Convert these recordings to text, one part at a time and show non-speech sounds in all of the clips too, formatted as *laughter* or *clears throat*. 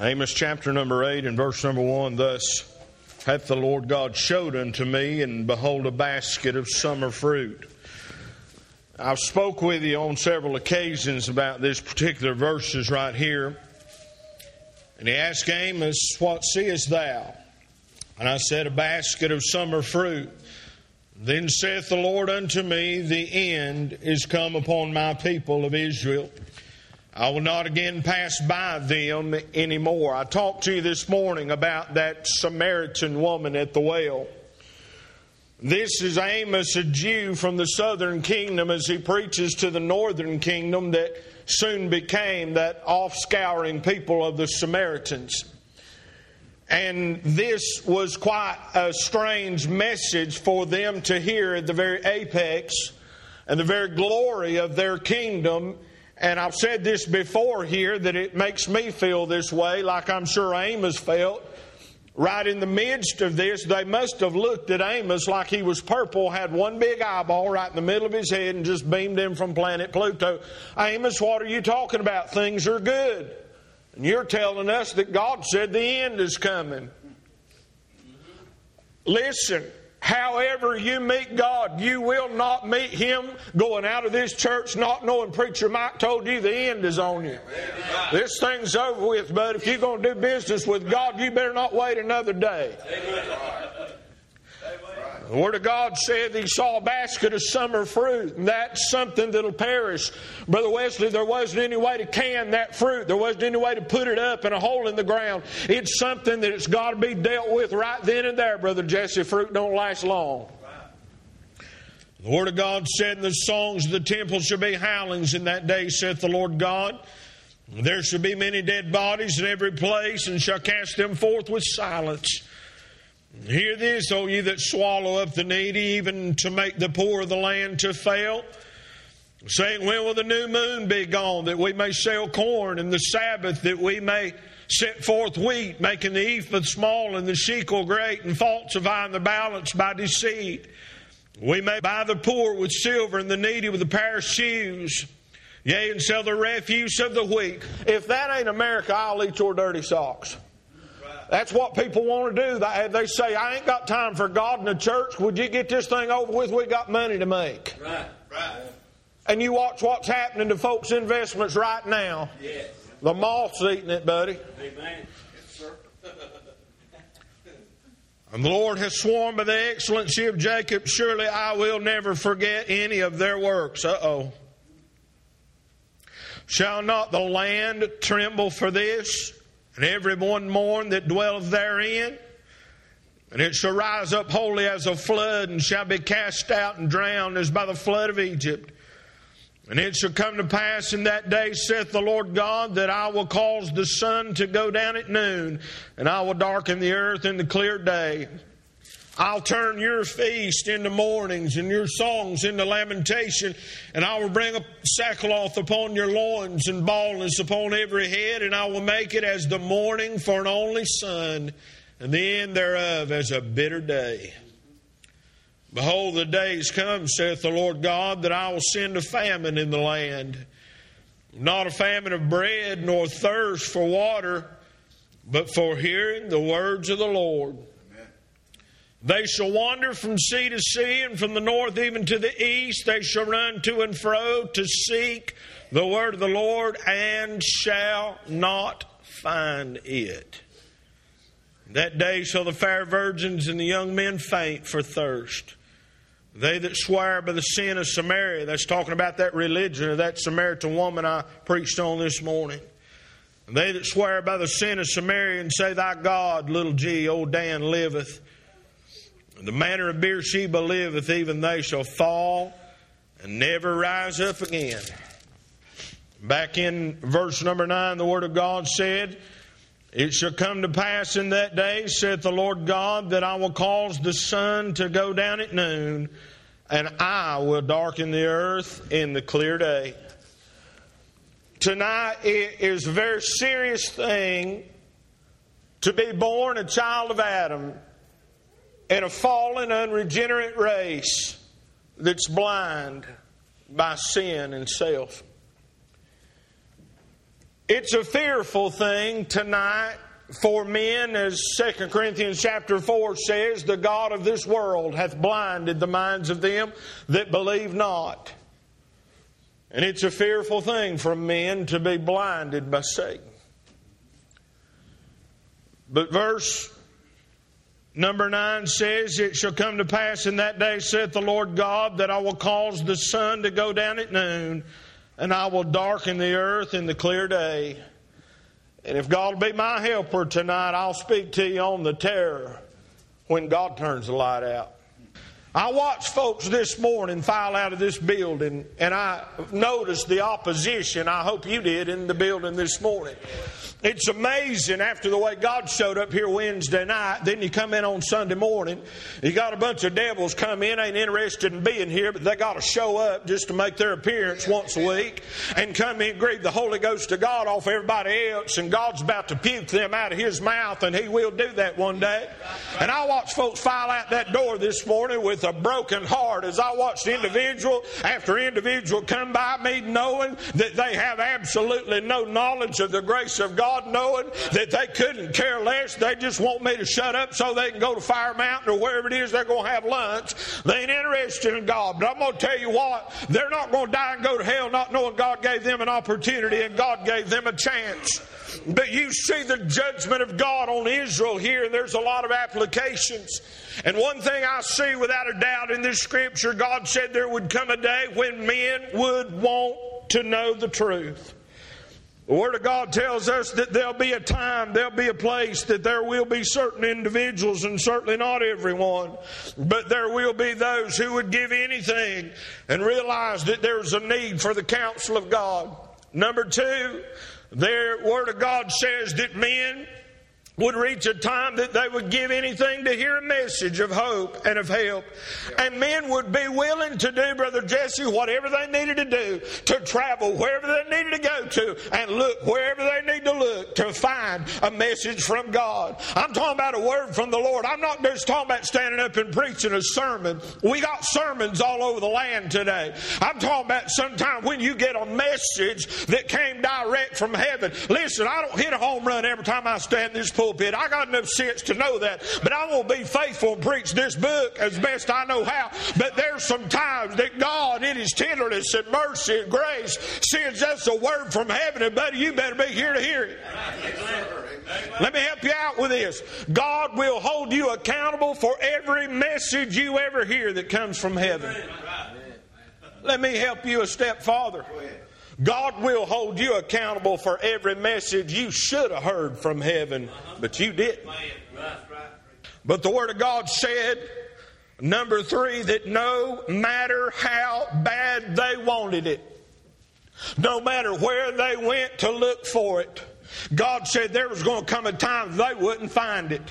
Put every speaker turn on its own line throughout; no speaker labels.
Amos chapter number 8 and verse number 1 Thus hath the Lord God showed unto me, and behold, a basket of summer fruit. I've spoke with you on several occasions about this particular verses right here. And he asked Amos, What seest thou? And I said, A basket of summer fruit. Then saith the Lord unto me, The end is come upon my people of Israel. I will not again pass by them anymore. I talked to you this morning about that Samaritan woman at the well. This is Amos, a Jew from the southern kingdom, as he preaches to the northern kingdom that soon became that offscouring people of the Samaritans. And this was quite a strange message for them to hear at the very apex and the very glory of their kingdom and I've said this before here that it makes me feel this way, like I'm sure Amos felt. Right in the midst of this, they must have looked at Amos like he was purple, had one big eyeball right in the middle of his head, and just beamed in from planet Pluto. Amos, what are you talking about? Things are good. And you're telling us that God said the end is coming. Listen, However, you meet God, you will not meet Him going out of this church not knowing Preacher Mike told you the end is on you. This thing's over with, but if you're going to do business with God, you better not wait another day. The Word of God said he saw a basket of summer fruit, and that's something that'll perish. Brother Wesley, there wasn't any way to can that fruit. There wasn't any way to put it up in a hole in the ground. It's something that it's got to be dealt with right then and there, Brother Jesse. Fruit don't last long. The Word of God said, the songs of the temple shall be howlings in that day, saith the Lord God. There shall be many dead bodies in every place, and shall cast them forth with silence. Hear this, O ye that swallow up the needy, even to make the poor of the land to fail. Saying, When will the new moon be gone, that we may sell corn, and the Sabbath, that we may set forth wheat, making the ephah small and the shekel great, and falsifying the balance by deceit? We may buy the poor with silver, and the needy with a pair of shoes. Yea, and sell the refuse of the wheat. If that ain't America, I'll eat your dirty socks. That's what people want to do. They say, I ain't got time for God and the church. Would you get this thing over with? We got money to make. Right, right. And you watch what's happening to folks' investments right now. Yes. The moth's eating it, buddy. Amen. Yes, sir. *laughs* and the Lord has sworn by the excellency of Jacob, surely I will never forget any of their works. Uh oh. Shall not the land tremble for this? And every one mourn that dwelleth therein. And it shall rise up wholly as a flood, and shall be cast out and drowned as by the flood of Egypt. And it shall come to pass in that day, saith the Lord God, that I will cause the sun to go down at noon, and I will darken the earth in the clear day. I'll turn your feast into mournings and your songs into lamentation, and I will bring a sackcloth upon your loins and baldness upon every head, and I will make it as the mourning for an only son, and the end thereof as a bitter day. Behold, the days come, saith the Lord God, that I will send a famine in the land, not a famine of bread nor thirst for water, but for hearing the words of the Lord. They shall wander from sea to sea, and from the north even to the east. They shall run to and fro to seek the word of the Lord, and shall not find it. That day shall the fair virgins and the young men faint for thirst. They that swear by the sin of Samaria, that's talking about that religion of that Samaritan woman I preached on this morning. They that swear by the sin of Samaria and say, Thy God, little g, old Dan, liveth the manner of Beersheba liveth, even they shall fall and never rise up again. Back in verse number 9, the Word of God said, It shall come to pass in that day, saith the Lord God, that I will cause the sun to go down at noon, and I will darken the earth in the clear day. Tonight it is a very serious thing to be born a child of Adam in a fallen, unregenerate race that's blind by sin and self. It's a fearful thing tonight for men, as 2 Corinthians chapter 4 says, the God of this world hath blinded the minds of them that believe not. And it's a fearful thing for men to be blinded by Satan. But verse number 9 says, It shall come to pass in that day, saith the Lord God, that I will cause the sun to go down at noon, and I will darken the earth in the clear day. And if God will be my helper tonight, I'll speak to you on the terror when God turns the light out. I watched folks this morning file out of this building, and I noticed the opposition. I hope you did in the building this morning. It's amazing after the way God showed up here Wednesday night. Then you come in on Sunday morning. You got a bunch of devils come in, ain't interested in being here, but they got to show up just to make their appearance once a week and come in and grieve the Holy Ghost of God off everybody else. And God's about to puke them out of His mouth, and He will do that one day. And I watched folks file out that door this morning with a broken heart as I watched individual after individual come by me knowing that they have absolutely no knowledge of the grace of God God knowing that they couldn't care less. They just want me to shut up so they can go to Fire Mountain or wherever it is they're going to have lunch. They ain't interested in God. But I'm going to tell you what, they're not going to die and go to hell not knowing God gave them an opportunity and God gave them a chance. But you see the judgment of God on Israel here, and there's a lot of applications. And one thing I see without a doubt in this scripture, God said there would come a day when men would want to know the truth. The Word of God tells us that there'll be a time, there'll be a place that there will be certain individuals, and certainly not everyone, but there will be those who would give anything and realize that there's a need for the counsel of God. Number two, the Word of God says that men would reach a time that they would give anything to hear a message of hope and of help. And men would be willing to do, Brother Jesse, whatever they needed to do to travel wherever they needed to go to and look wherever they need to look to find a message from God. I'm talking about a word from the Lord. I'm not just talking about standing up and preaching a sermon. We got sermons all over the land today. I'm talking about sometime when you get a message that came direct from heaven. Listen, I don't hit a home run every time I stand this pulpit. I got enough sense to know that. But going to be faithful and preach this book as best I know how. But there's some times that God, in His tenderness and mercy and grace, sends us a word from heaven, and buddy, you better be here to hear it. Let me help you out with this. God will hold you accountable for every message you ever hear that comes from heaven. Let me help you a step farther. God will hold you accountable for every message you should have heard from heaven, but you didn't. But the Word of God said, number three, that no matter how bad they wanted it, no matter where they went to look for it, God said there was going to come a time they wouldn't find it.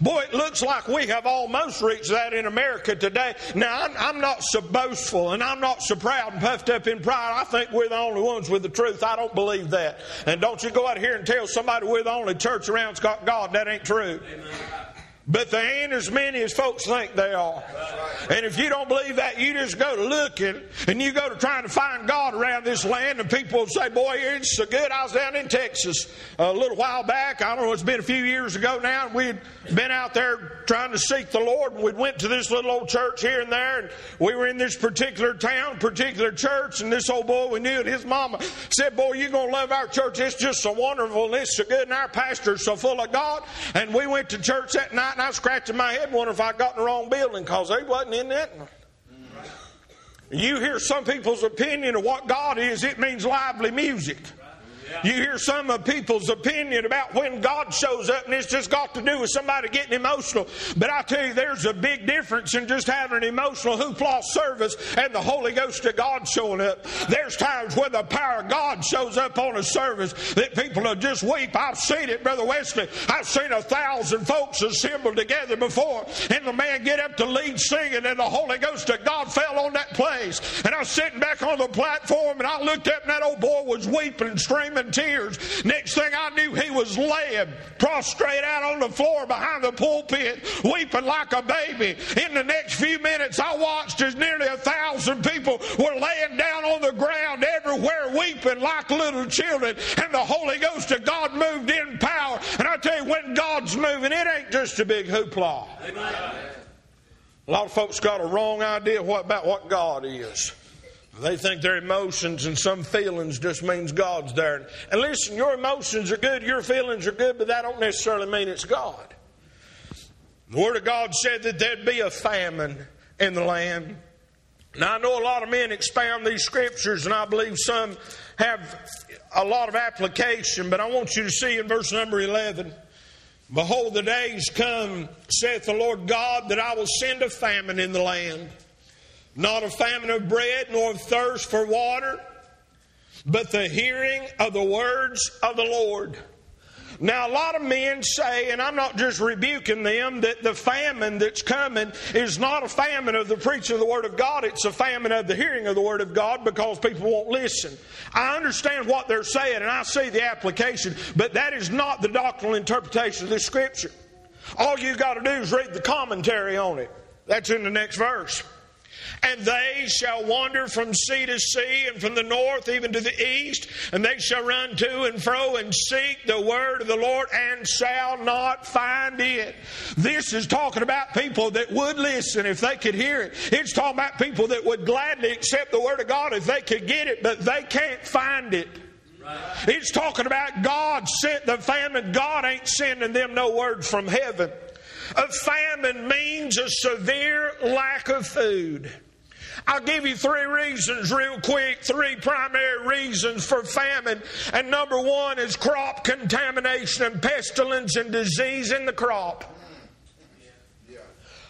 Boy, it looks like we have almost reached that in America today. Now, I'm, I'm, not so boastful and I'm not so proud and puffed up in pride. I think we're the only ones with the truth. I don't believe that. And don't you go out here and tell somebody we're the only church around that's got God. That ain't true. Amen. But they ain't as many as folks think they are. And if you don't believe that, you just go to looking and you go to trying to find God around this land, and people say, Boy, it's so good. I was down in Texas a little while back. I don't know, it's been a few years ago now, and we'd been out there trying to seek the Lord, and we went to this little old church here and there, and we were in this particular town, particular church, and this old boy we knew, and his mama said, Boy, you're going to love our church. It's just so wonderful, and it's so good, and our pastor's so full of God. And we went to church that night and I was scratching my head wondering if I got in the wrong building because they wasn't in it. You hear some people's opinion of what God is, it means lively music. You hear some of people's opinion about when God shows up, and it's just got to do with somebody getting emotional. But I tell you, there's a big difference in just having an emotional hoopla service and the Holy Ghost of God showing up. There's times when the power of God shows up on a service that people will just weep. I've seen it, Brother Wesley. I've seen a thousand folks assembled together before, and the man get up to lead singing, and the Holy Ghost of God fell on that place. And I was sitting back on the platform, and I looked up, and that old boy was weeping and screaming in tears. Next thing I knew, he was laying prostrate out on the floor behind the pulpit, weeping like a baby. In the next few minutes, I watched as nearly a thousand people were laying down on the ground everywhere, weeping like little children. And the Holy Ghost of God moved in power. And I tell you, when God's moving, it ain't just a big hoopla. Amen. A lot of folks got a wrong idea what, about what God is. They think their emotions and some feelings just means God's there. And listen, your emotions are good, your feelings are good, but that don't necessarily mean it's God. The Word of God said that there'd be a famine in the land. Now, I know a lot of men expound these scriptures, and I believe some have a lot of application, but I want you to see in verse number 11 Behold, the days come, saith the Lord God, that I will send a famine in the land. Not a famine of bread, nor of thirst for water, but the hearing of the words of the Lord. Now, a lot of men say, and I'm not just rebuking them, that the famine that's coming is not a famine of the preaching of the Word of God, it's a famine of the hearing of the Word of God because people won't listen. I understand what they're saying and I see the application, but that is not the doctrinal interpretation of this Scripture. All you've got to do is read the commentary on it. That's in the next verse. And they shall wander from sea to sea and from the north even to the east, and they shall run to and fro and seek the word of the Lord and shall not find it. This is talking about people that would listen if they could hear it. It's talking about people that would gladly accept the word of God if they could get it, but they can't find it. It's talking about God sent the famine. God ain't sending them no word from heaven. A famine means a severe lack of food. I'll give you three reasons real quick, three primary reasons for famine. And number one is crop contamination and pestilence and disease in the crop.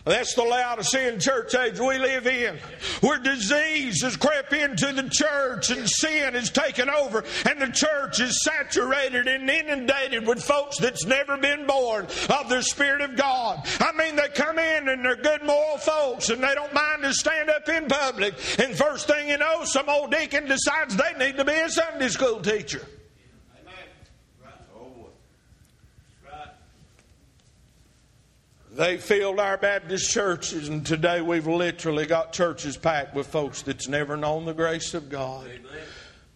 That's the Laodicean church age we live in, where disease has crept into the church and sin has taken over, and the church is saturated and inundated with folks that's never been born of the Spirit of God. I mean, they come in and they're good moral folks and they don't mind to stand up in public, and first thing you know, some old deacon decides they need to be a Sunday school teacher. They filled our Baptist churches, and today we've literally got churches packed with folks that's never known the grace of God. Amen.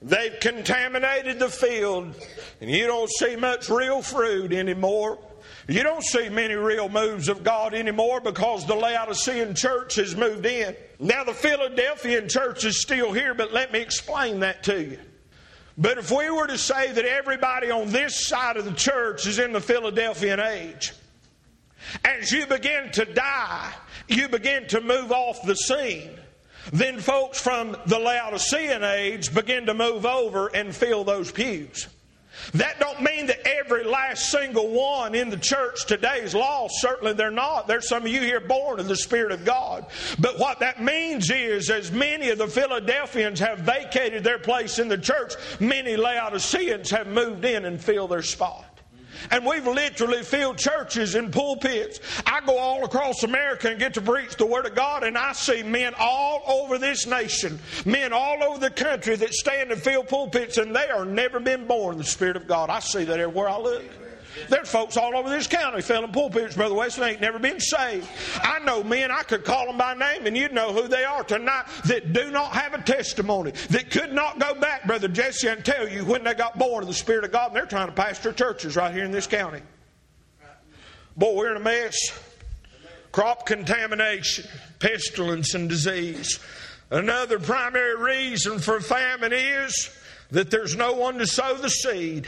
They've contaminated the field, and you don't see much real fruit anymore. You don't see many real moves of God anymore because the Laodicean church has moved in. Now, the Philadelphian church is still here, but let me explain that to you. But if we were to say that everybody on this side of the church is in the Philadelphian age, as you begin to die, you begin to move off the scene. Then folks from the Laodicean age begin to move over and fill those pews. That don't mean that every last single one in the church today is lost. Certainly they're not. There's some of you here born of the Spirit of God. But what that means is, as many of the Philadelphians have vacated their place in the church, many Laodiceans have moved in and filled their spot. And we've literally filled churches and pulpits. I go all across America and get to preach the Word of God, and I see men all over this nation, men all over the country that stand and fill pulpits, and they are never been born the Spirit of God. I see that everywhere I look. There's folks all over this county filling pulpits, Brother Wesley, ain't never been saved. I know men, I could call them by name and you'd know who they are tonight that do not have a testimony, that could not go back, Brother Jesse, and tell you when they got born of the Spirit of God and they're trying to pastor churches right here in this county. Boy, we're in a mess. Crop contamination, pestilence, and disease. Another primary reason for famine is that there's no one to sow the seed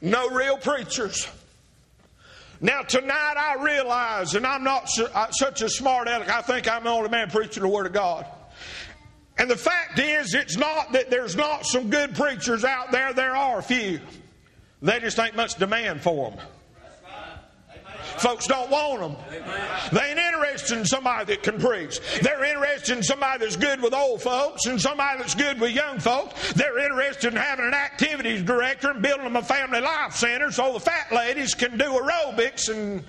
no real preachers. Now, tonight I realize, and I'm not such a smart aleck, I think I'm the only man preaching the Word of God. And the fact is, it's not that there's not some good preachers out there, there are a few. They just ain't much demand for them. Folks don't want them. They ain't interested in somebody that can preach. They're interested in somebody that's good with old folks and somebody that's good with young folks. They're interested in having an activities director and building them a family life center so the fat ladies can do aerobics and.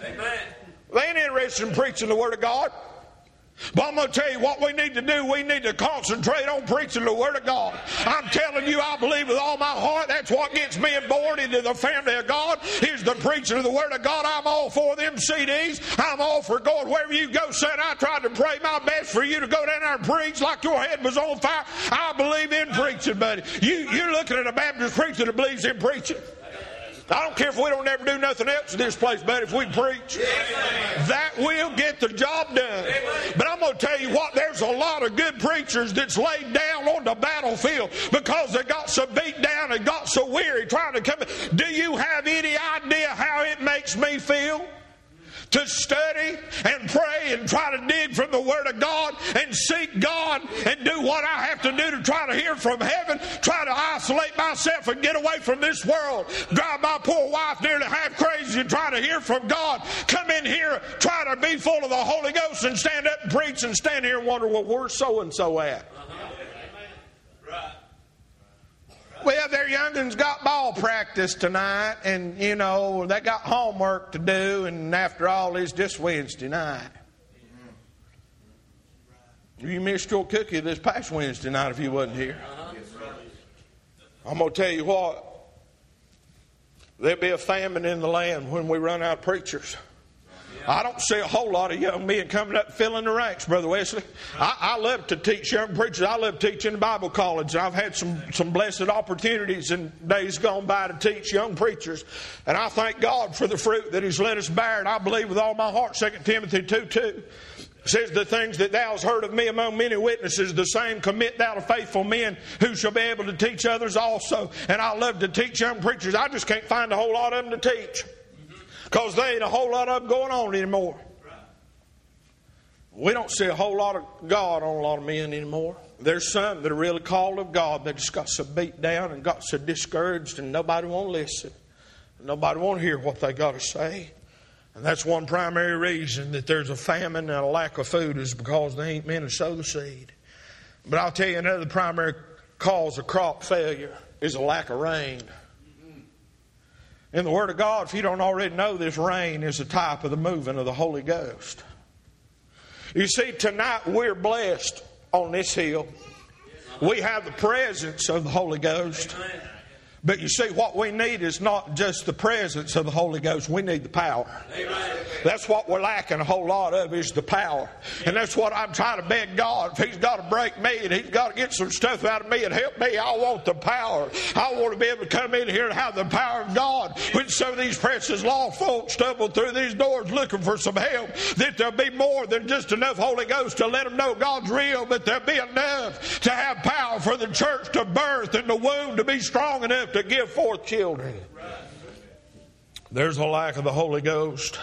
They ain't interested in preaching the Word of God. But I'm going to tell you what we need to do. We need to concentrate on preaching the Word of God. I'm telling you, I believe with all my heart that's what gets me born into the family of God is the preaching of the Word of God. I'm all for them CDs. I'm all for going wherever you go, son. I tried to pray my best for you to go down there and preach like your head was on fire. I believe in preaching, buddy. You, you're looking at a Baptist preacher that believes in preaching. I don't care if we don't ever do nothing else in this place, but if we preach, that will get the job done. But I'm going to tell you what, there's a lot of good preachers that's laid down on the battlefield because they got so beat down and got so weary trying to come. Do you have any idea how it makes me feel? To study and pray and try to dig from the Word of God and seek God and do what I have to do to try to hear from heaven, try to isolate myself and get away from this world, drive my poor wife nearly half crazy and try to hear from God, come in here, try to be full of the Holy Ghost and stand up and preach and stand here and wonder, well, where's so and so at? Well, their young'uns got ball practice tonight, and you know they got homework to do, and after all, it's just Wednesday night. You missed your cookie this past Wednesday night if you wasn't here. I'm to tell you what. There'll be a famine in the land when we run out of preachers. I don't see a whole lot of young men coming up filling the ranks, Brother Wesley. I, I love to teach young preachers. I love teaching in Bible college. I've had some, some blessed opportunities in days gone by to teach young preachers. And I thank God for the fruit that He's let us bear. And I believe with all my heart, 2 Timothy 2 2 says the things that thou hast heard of me among many witnesses the same commit thou to faithful men who shall be able to teach others also and i love to teach young preachers i just can't find a whole lot of them to teach because there ain't a whole lot of them going on anymore. We don't see a whole lot of God on a lot of men anymore. There's some that are really called of God that just got so beat down and got so discouraged and nobody won't listen. Nobody won't hear what they got to say. And that's one primary reason that there's a famine and a lack of food is because they ain't men to sow the seed. But I'll tell you another primary cause of crop failure is a lack of rain. In the Word of God, if you don't already know this, rain is a type of the moving of the Holy Ghost. You see, tonight we're blessed on this hill. We have the presence of the Holy Ghost. But you see, what we need is not just the presence of the Holy Ghost, we need the power. Amen. That's what we're lacking a whole lot of is the power. And that's what I'm trying to beg God. If He's got to break me and He's got to get some stuff out of me and help me, I want the power. I want to be able to come in here and have the power of God. When some of these precious lost folks stumble through these doors looking for some help, that there'll be more than just enough Holy Ghost to let them know God's real, but there'll be enough to have power for the church to birth and the womb to be strong enough to give forth children. There's a lack of the Holy Ghost.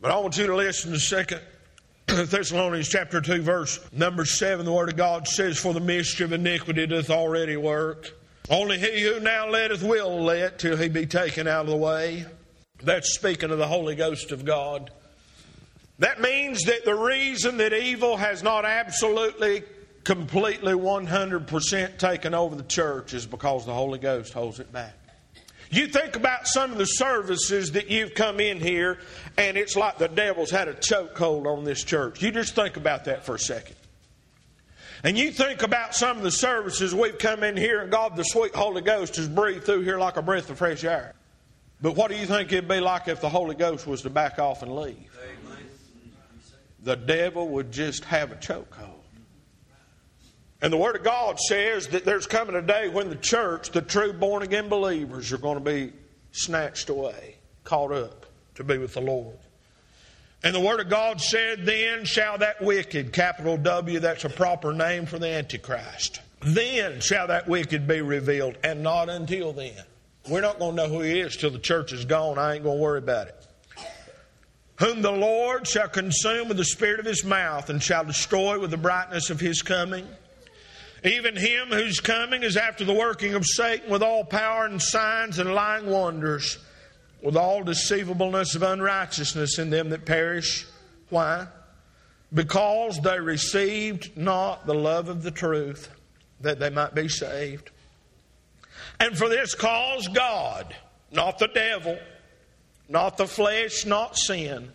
But I want you to listen to Second *clears throat* Thessalonians chapter 2, verse number 7. The Word of God says, For the mischief of iniquity doth already work. Only he who now letteth will let till he be taken out of the way. That's speaking of the Holy Ghost of God. That means that the reason that evil has not absolutely completely 100% taken over the church is because the Holy Ghost holds it back. You think about some of the services that you've come in here, and it's like the devil's had a chokehold on this church. You just think about that for a second. And you think about some of the services we've come in here, and God, the sweet Holy Ghost, has breathed through here like a breath of fresh air. But what do you think it'd be like if the Holy Ghost was to back off and leave? The devil would just have a chokehold. And the Word of God says that there's coming a day when the church, the true born again believers, are going to be snatched away, caught up to be with the Lord. And the Word of God said, Then shall that wicked, capital W, that's a proper name for the Antichrist, then shall that wicked be revealed, and not until then. We're not going to know who he is till the church is gone. I ain't going to worry about it. Whom the Lord shall consume with the spirit of his mouth, and shall destroy with the brightness of his coming. Even him whose coming is after the working of Satan with all power and signs and lying wonders, with all deceivableness of unrighteousness in them that perish. Why? Because they received not the love of the truth, that they might be saved. And for this cause, God, not the devil, not the flesh, not sin,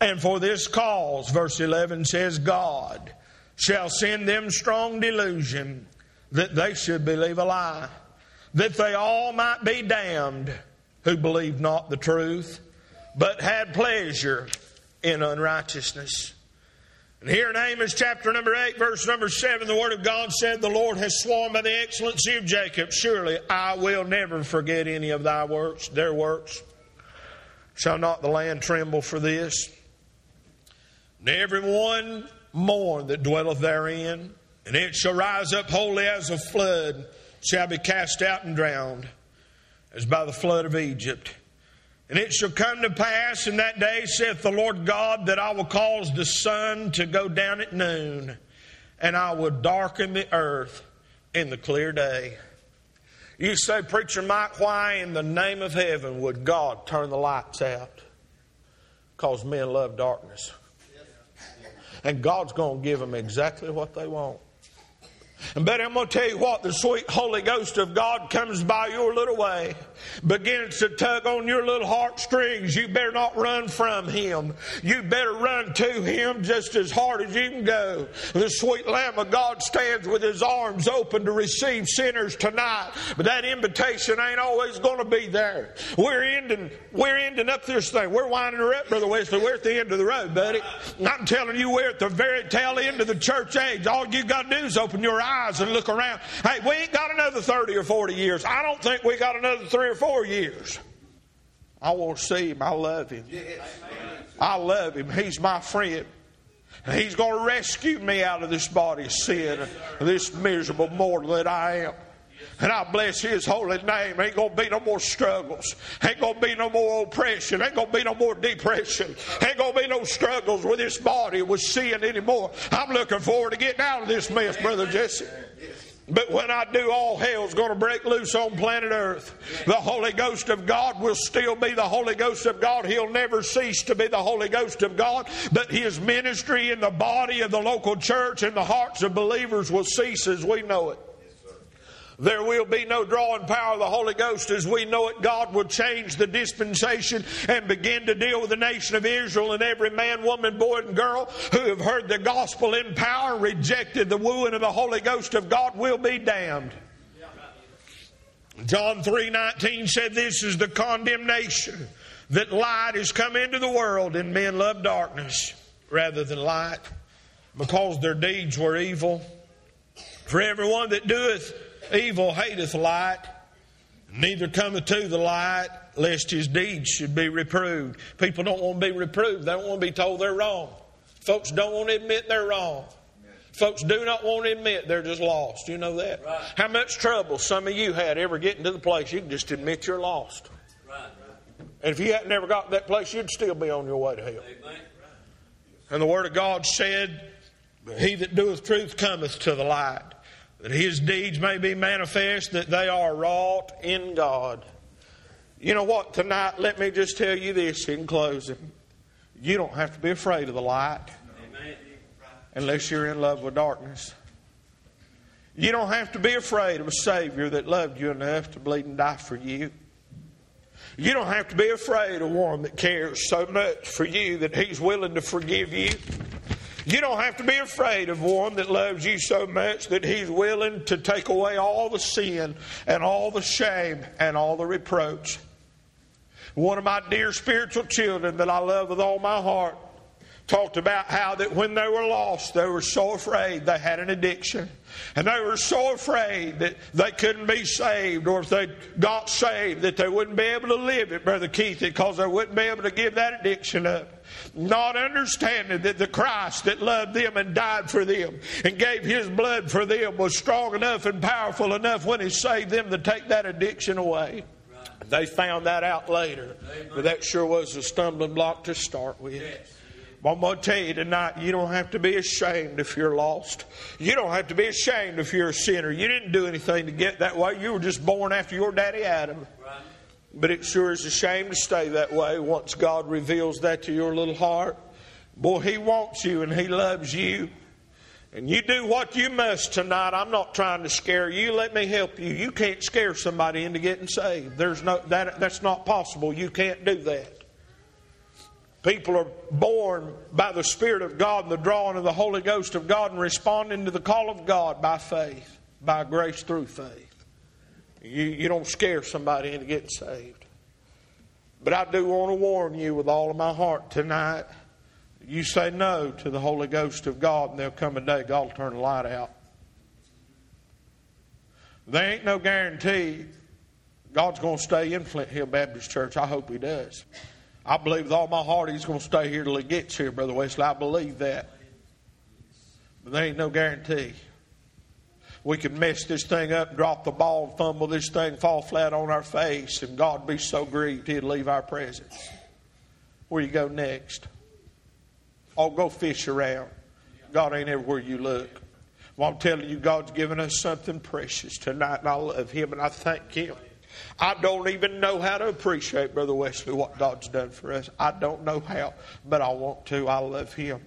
And for this cause, verse 11 says, God shall send them strong delusion that they should believe a lie, that they all might be damned who believed not the truth, but had pleasure in unrighteousness. And here in Amos chapter number 8, verse number 7, the Word of God said, The Lord has sworn by the excellency of Jacob, surely I will never forget any of thy works, their works. Shall not the land tremble for this? And everyone mourn that dwelleth therein, and it shall rise up wholly as a flood, shall be cast out and drowned, as by the flood of Egypt. And it shall come to pass in that day, saith the Lord God, that I will cause the sun to go down at noon, and I will darken the earth in the clear day. You say, Preacher Mike, why in the name of heaven would God turn the lights out? Because men love darkness. And God's going to give them exactly what they want. And but I'm going to tell you what, the sweet Holy Ghost of God comes by your little way, begins to tug on your little heartstrings. You better not run from Him. You better run to Him just as hard as you can go. The sweet Lamb of God stands with His arms open to receive sinners tonight. But that invitation ain't always going to be there. We're ending, we're ending up this thing. We're winding her up, Brother Wesley. We're at the end of the road, buddy. I'm telling you, we're at the very tail end of the church age. All you got to do is open your eyes and look around. Hey, we ain't got another 30 or 40 years. I don't think we got another three or four years. I want to see him. I love him. I love him. He's my friend. And he's going to rescue me out of this body of sin, this miserable mortal that I am. And I bless his holy name. Ain't gonna be no more struggles. Ain't gonna be no more oppression. Ain't gonna be no more depression. Ain't gonna be no struggles with this body with sin anymore. I'm looking forward to getting out of this mess, Brother Jesse. But when I do, all hell's going to break loose on planet Earth. The Holy Ghost of God will still be the Holy Ghost of God. He'll never cease to be the Holy Ghost of God. But His ministry in the body of the local church and the hearts of believers will cease as we know it. There will be no drawing power of the Holy Ghost as we know it. God will change the dispensation and begin to deal with the nation of Israel and every man, woman, boy, and girl who have heard the gospel in power rejected the wooing of the Holy Ghost of God will be damned. John 3:19 said this is the condemnation that light has come into the world and men love darkness rather than light because their deeds were evil. For everyone that doeth Evil hateth light, neither cometh to the light, lest his deeds should be reproved. People don't want to be reproved. They don't want to be told they're wrong. Folks don't want to admit they're wrong. Folks do not want to admit they're just lost. You know that? Right. How much trouble some of you had ever getting to the place you can just admit you're lost. Right. Right. And if you hadn't never got to that place, you'd still be on your way to hell. And the Word of God said, He that doeth truth cometh to the light that his deeds may be manifest, that they are wrought in God. You know what, tonight, let me just tell you this in closing. You don't have to be afraid of the light unless you're in love with darkness. You don't have to be afraid of a Savior that loved you enough to bleed and die for you. You don't have to be afraid of one that cares so much for you that He's willing to forgive you you don't have to be afraid of one that loves you so much that he's willing to take away all the sin and all the shame and all the reproach. One of my dear spiritual children that I love with all my heart talked about how that when they were lost, they were so afraid they had an addiction. And they were so afraid that they couldn't be saved, or if they got saved, that they wouldn't be able to live it, Brother Keith, because they wouldn't be able to give that addiction up not understanding that the Christ that loved them and died for them and gave his blood for them was strong enough and powerful enough when he saved them to take that addiction away. They found that out later, but that sure was a stumbling block to start with. I'm going to tell you tonight, you don't have to be ashamed if you're lost. You don't have to be ashamed if you're a sinner. You didn't do anything to get that way. You were just born after your daddy Adam. But it sure is a shame to stay that way once God reveals that to your little heart. Boy, He wants you and He loves you. And you do what you must tonight. I'm not trying to scare you. Let me help you. You can't scare somebody into getting saved. There's no that that's not possible. You can't do that. People are born by the Spirit of God and the drawing of the Holy Ghost of God and responding to the call of God by faith, by grace through faith. You, you don't scare somebody into getting saved. But I do want to warn you with all of my heart tonight. You say no to the Holy Ghost of God, and there'll come a day God will turn the light out. There ain't no guarantee God's going to stay in Flint Hill Baptist Church. I hope He does. I believe with all my heart He's going to stay here till He gets here, Brother Wesley. I believe that. But there ain't no guarantee. We could mess this thing up, drop the ball, fumble this thing, fall flat on our face, and God be so grieved He'd leave our presence. Where you go next? Oh, go fish around. God ain't everywhere you look. Well, I'm telling you, God's given us something precious tonight, and I love Him and I thank Him. I don't even know how to appreciate, Brother Wesley, what God's done for us. I don't know how, but I want to. I love Him.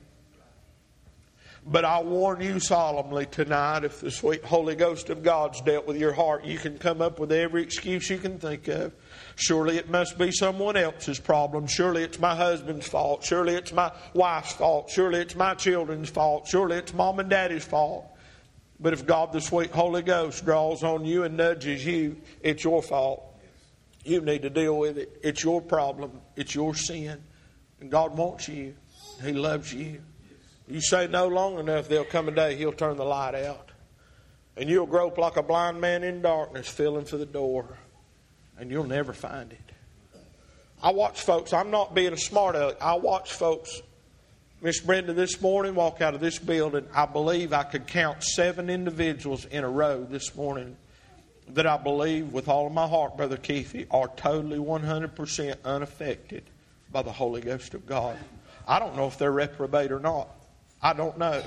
But I warn you solemnly tonight if the sweet Holy Ghost of God's dealt with your heart, you can come up with every excuse you can think of. Surely it must be someone else's problem. Surely it's my husband's fault. Surely it's my wife's fault. Surely it's my children's fault. Surely it's mom and daddy's fault. But if God, the sweet Holy Ghost, draws on you and nudges you, it's your fault. You need to deal with it. It's your problem. It's your sin. And God wants you. He loves you. You say no long enough, there'll come a day He'll turn the light out. And you'll grope like a blind man in darkness, feeling for the door. And you'll never find it. I watch folks, I'm not being a smart aleck. I watch folks Miss Brenda, this morning, walk out of this building, I believe I could count seven individuals in a row this morning that I believe with all of my heart, Brother Keithy, are totally 100% unaffected by the Holy Ghost of God. I don't know if they're reprobate or not. I don't know.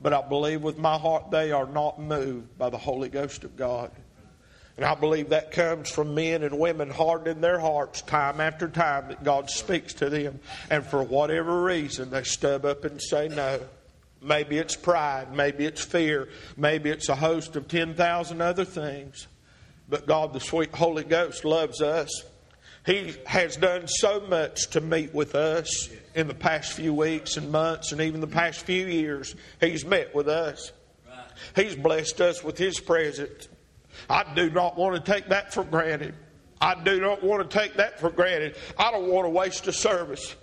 But I believe with my heart they are not moved by the Holy Ghost of God. And I believe that comes from men and women hardening their hearts time after time that God speaks to them. And for whatever reason, they stub up and say no. Maybe it's pride. Maybe it's fear. Maybe it's a host of 10,000 other things. But God, the sweet Holy Ghost, loves us. He has done so much to meet with us in the past few weeks and months and even the past few years. He's met with us. He's blessed us with His presence. I do not want to take that for granted. I do not want to take that for granted. I don't want to waste a service.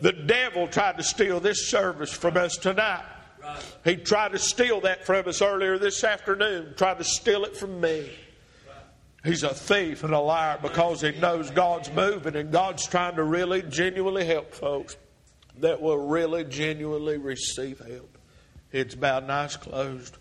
The devil tried to steal this service from us tonight. He tried to steal that from us earlier this afternoon, tried to steal it from me. He's a thief and a liar because he knows God's moving and God's trying to really genuinely help folks that will really genuinely receive help. It's about nice closed.